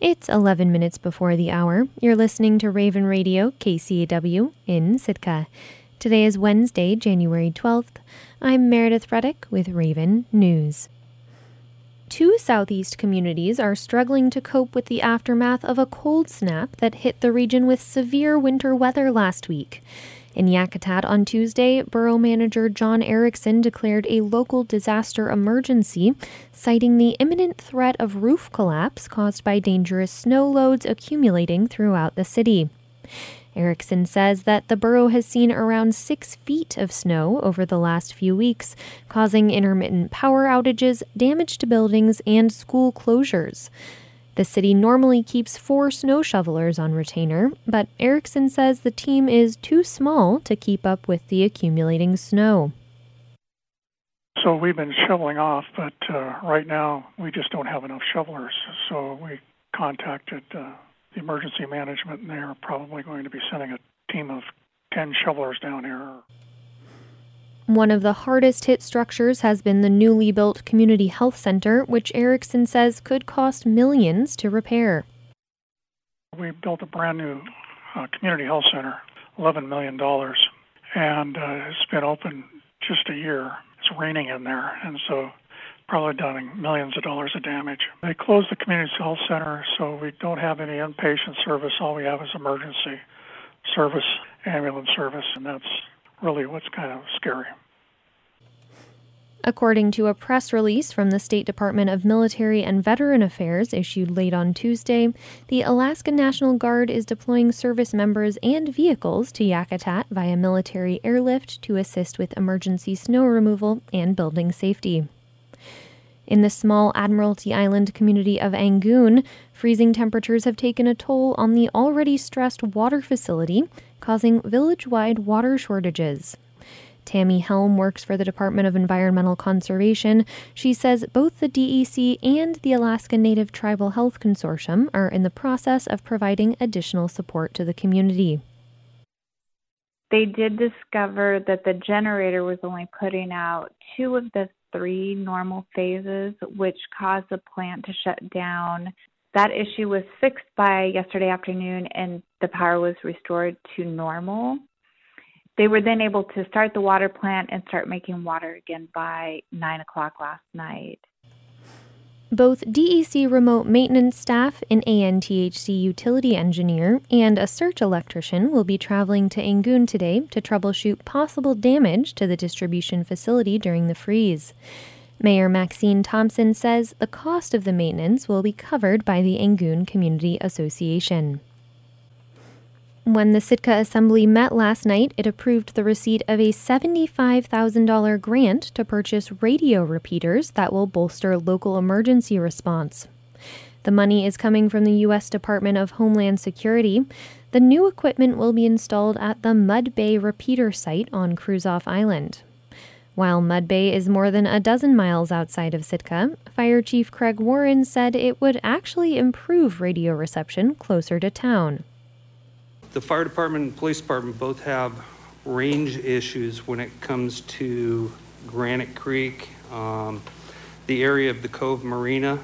It's 11 minutes before the hour. You're listening to Raven Radio, KCAW, in Sitka. Today is Wednesday, January 12th. I'm Meredith Reddick with Raven News. Two southeast communities are struggling to cope with the aftermath of a cold snap that hit the region with severe winter weather last week. In Yakutat on Tuesday, Borough Manager John Erickson declared a local disaster emergency, citing the imminent threat of roof collapse caused by dangerous snow loads accumulating throughout the city. Erickson says that the borough has seen around six feet of snow over the last few weeks, causing intermittent power outages, damage to buildings, and school closures. The city normally keeps four snow shovelers on retainer, but Erickson says the team is too small to keep up with the accumulating snow. So we've been shoveling off, but uh, right now we just don't have enough shovelers. So we contacted uh, the emergency management, and they are probably going to be sending a team of 10 shovelers down here. One of the hardest hit structures has been the newly built Community Health Center, which Erickson says could cost millions to repair. We built a brand new uh, community health center, $11 million, and uh, it's been open just a year. It's raining in there, and so probably done millions of dollars of damage. They closed the community health center, so we don't have any inpatient service. All we have is emergency service, ambulance service, and that's really what's kind of scary. According to a press release from the State Department of Military and Veteran Affairs issued late on Tuesday, the Alaska National Guard is deploying service members and vehicles to Yakutat via military airlift to assist with emergency snow removal and building safety. In the small Admiralty Island community of Angoon, freezing temperatures have taken a toll on the already stressed water facility, causing village wide water shortages. Tammy Helm works for the Department of Environmental Conservation. She says both the DEC and the Alaska Native Tribal Health Consortium are in the process of providing additional support to the community. They did discover that the generator was only putting out two of the three normal phases, which caused the plant to shut down. That issue was fixed by yesterday afternoon, and the power was restored to normal. They were then able to start the water plant and start making water again by 9 o'clock last night. Both DEC remote maintenance staff, an ANTHC utility engineer, and a search electrician will be traveling to Angoon today to troubleshoot possible damage to the distribution facility during the freeze. Mayor Maxine Thompson says the cost of the maintenance will be covered by the Angoon Community Association. When the Sitka Assembly met last night, it approved the receipt of a $75,000 grant to purchase radio repeaters that will bolster local emergency response. The money is coming from the U.S. Department of Homeland Security. The new equipment will be installed at the Mud Bay repeater site on Kruzof Island. While Mud Bay is more than a dozen miles outside of Sitka, Fire Chief Craig Warren said it would actually improve radio reception closer to town the fire department and police department both have range issues when it comes to Granite Creek, um, the area of the Cove Marina,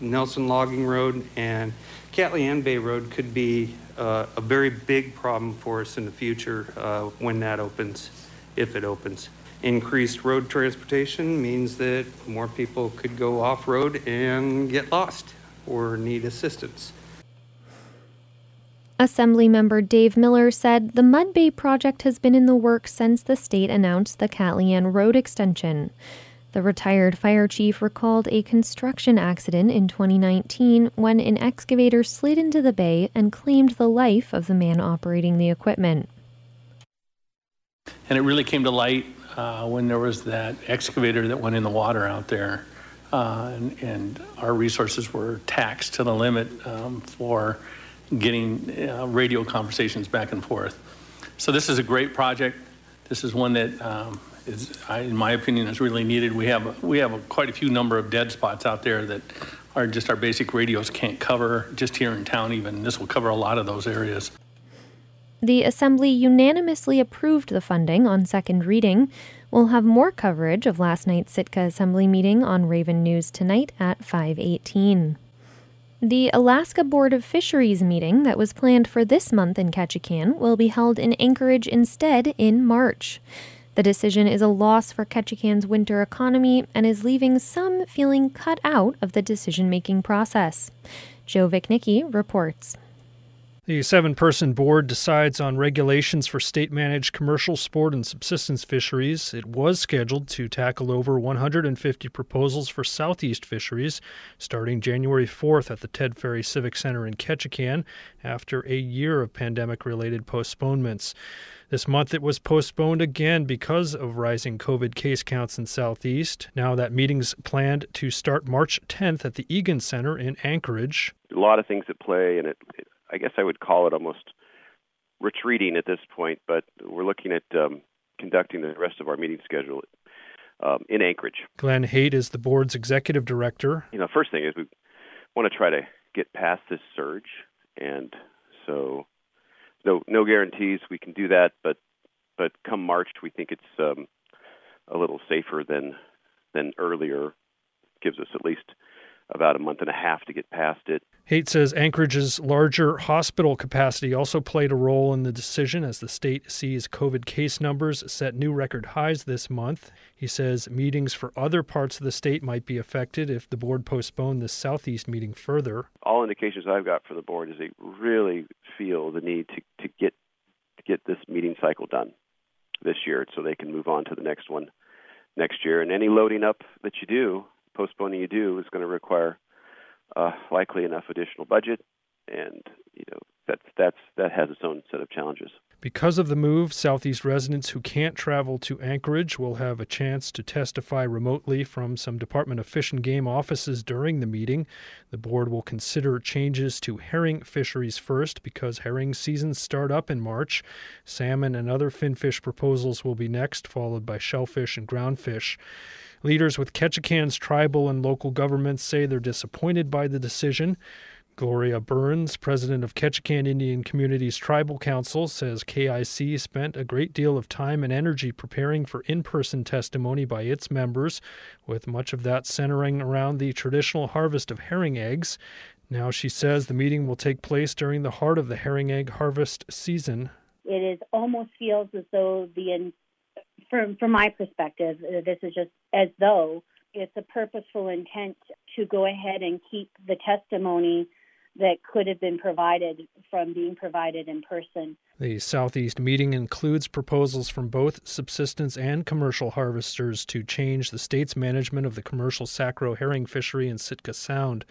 Nelson Logging Road, and Katlian Bay Road could be uh, a very big problem for us in the future uh, when that opens, if it opens. Increased road transportation means that more people could go off road and get lost or need assistance. Assemblymember Dave Miller said the Mud Bay project has been in the works since the state announced the Katlian Road extension. The retired fire chief recalled a construction accident in 2019 when an excavator slid into the bay and claimed the life of the man operating the equipment. And it really came to light uh, when there was that excavator that went in the water out there. Uh, and, and, our resources were taxed to the limit um, for getting uh, radio conversations back and forth. So this is a great project. This is one that um, is, I, in my opinion, is really needed. We have we have a, quite a few number of dead spots out there that are just our basic radios can't cover. Just here in town, even this will cover a lot of those areas. The Assembly unanimously approved the funding on second reading. We'll have more coverage of last night's Sitka Assembly meeting on Raven News tonight at 518. The Alaska Board of Fisheries meeting that was planned for this month in Ketchikan will be held in Anchorage instead in March. The decision is a loss for Ketchikan's winter economy and is leaving some feeling cut out of the decision making process. Joe Viechnicki reports. The seven person board decides on regulations for state managed commercial sport and subsistence fisheries. It was scheduled to tackle over 150 proposals for southeast fisheries starting January 4th at the Ted Ferry Civic Center in Ketchikan after a year of pandemic related postponements. This month it was postponed again because of rising COVID case counts in Southeast. Now that meeting's planned to start March 10th at the Egan Center in Anchorage. A lot of things at play, and it, it I guess I would call it almost retreating at this point, but we're looking at um, conducting the rest of our meeting schedule um, in Anchorage. Glenn Haight is the board's executive director. You know, first thing is we want to try to get past this surge, and so no no guarantees we can do that, but but come March we think it's um, a little safer than than earlier. Gives us at least about a month and a half to get past it. Haight says Anchorage's larger hospital capacity also played a role in the decision as the state sees COVID case numbers set new record highs this month. He says meetings for other parts of the state might be affected if the board postponed the Southeast meeting further. All indications I've got for the board is they really feel the need to, to get to get this meeting cycle done this year so they can move on to the next one next year. And any loading up that you do postponing you do is going to require uh, likely enough additional budget, and you know that's that's that has its own set of challenges. Because of the move, Southeast residents who can't travel to Anchorage will have a chance to testify remotely from some Department of Fish and Game offices during the meeting. The board will consider changes to herring fisheries first because herring seasons start up in March. Salmon and other finfish proposals will be next, followed by shellfish and groundfish. Leaders with Ketchikan's tribal and local governments say they're disappointed by the decision. Gloria Burns, president of Ketchikan Indian Communities Tribal Council, says KIC spent a great deal of time and energy preparing for in person testimony by its members, with much of that centering around the traditional harvest of herring eggs. Now she says the meeting will take place during the heart of the herring egg harvest season. It is almost feels as though the from from my perspective, uh, this is just as though it's a purposeful intent to go ahead and keep the testimony that could have been provided from being provided in person. The Southeast meeting includes proposals from both subsistence and commercial harvesters to change the state's management of the commercial sac roe herring fishery in Sitka Sound.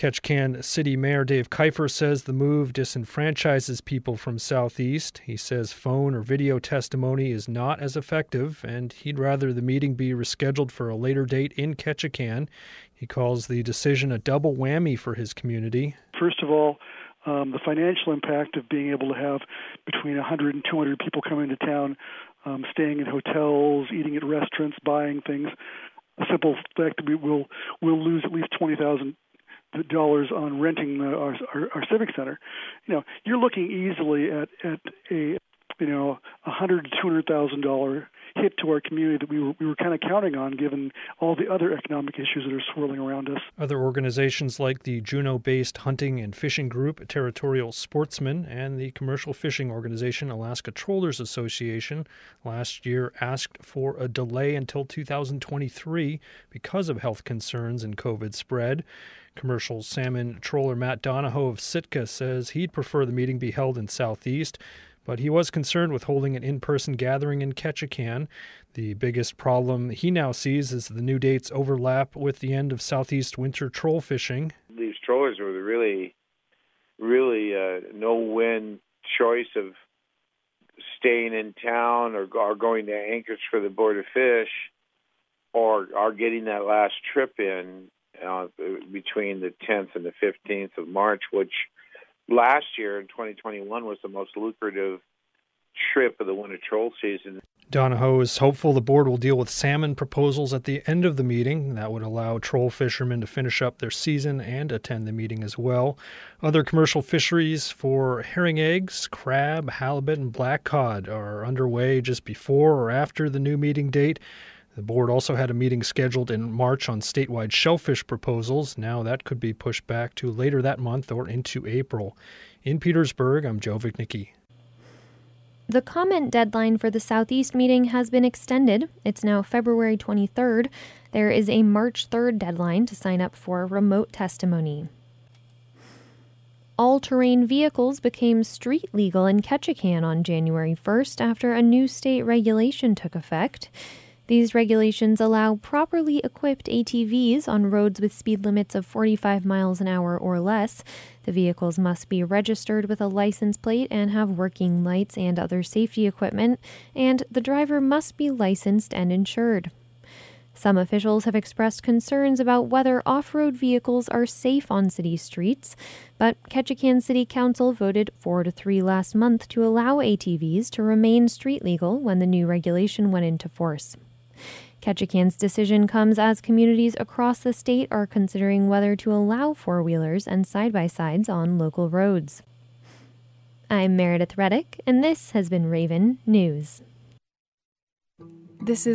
Ketchikan City Mayor Dave Kiefer says the move disenfranchises people from Southeast. He says phone or video testimony is not as effective, and he'd rather the meeting be rescheduled for a later date in Ketchikan. He calls the decision a double whammy for his community. First of all, um, the financial impact of being able to have between 100 and 200 people come into town, um, staying in hotels, eating at restaurants, buying things. A simple fact that we will will lose at least 20,000 dollars on renting the, our, our our civic center. You know, you're looking easily at at a you know a hundred to two hundred thousand dollar hit to our community that we were, we were kind of counting on given all the other economic issues that are swirling around us. Other organizations like the Juneau based hunting and fishing group Territorial Sportsmen and the commercial fishing organization Alaska Trollers Association last year asked for a delay until 2023 because of health concerns and COVID spread. Commercial salmon troller Matt Donahoe of Sitka says he'd prefer the meeting be held in Southeast but he was concerned with holding an in person gathering in Ketchikan. The biggest problem he now sees is the new dates overlap with the end of southeast winter troll fishing. These trollers were really, really uh, no win choice of staying in town or, or going to Anchorage for the Board of Fish or are getting that last trip in uh, between the 10th and the 15th of March, which last year in 2021 was the most lucrative trip of the winter troll season. Donahoe is hopeful the board will deal with salmon proposals at the end of the meeting. That would allow troll fishermen to finish up their season and attend the meeting as well. Other commercial fisheries for herring eggs, crab, halibut, and black cod are underway just before or after the new meeting date. The board also had a meeting scheduled in March on statewide shellfish proposals. Now that could be pushed back to later that month or into April. In Petersburg, I'm Joe Viechnicki. The comment deadline for the Southeast meeting has been extended. It's now February 23rd. There is a March 3rd deadline to sign up for remote testimony. All terrain vehicles became street legal in Ketchikan on January 1st after a new state regulation took effect. These regulations allow properly equipped ATVs on roads with speed limits of 45 miles an hour or less. The vehicles must be registered with a license plate and have working lights and other safety equipment, and the driver must be licensed and insured. Some officials have expressed concerns about whether off road vehicles are safe on city streets, but Ketchikan City Council voted 4 to 3 last month to allow ATVs to remain street legal when the new regulation went into force. Ketchikan's decision comes as communities across the state are considering whether to allow four wheelers and side by sides on local roads. I'm Meredith Reddick, and this has been Raven News. This is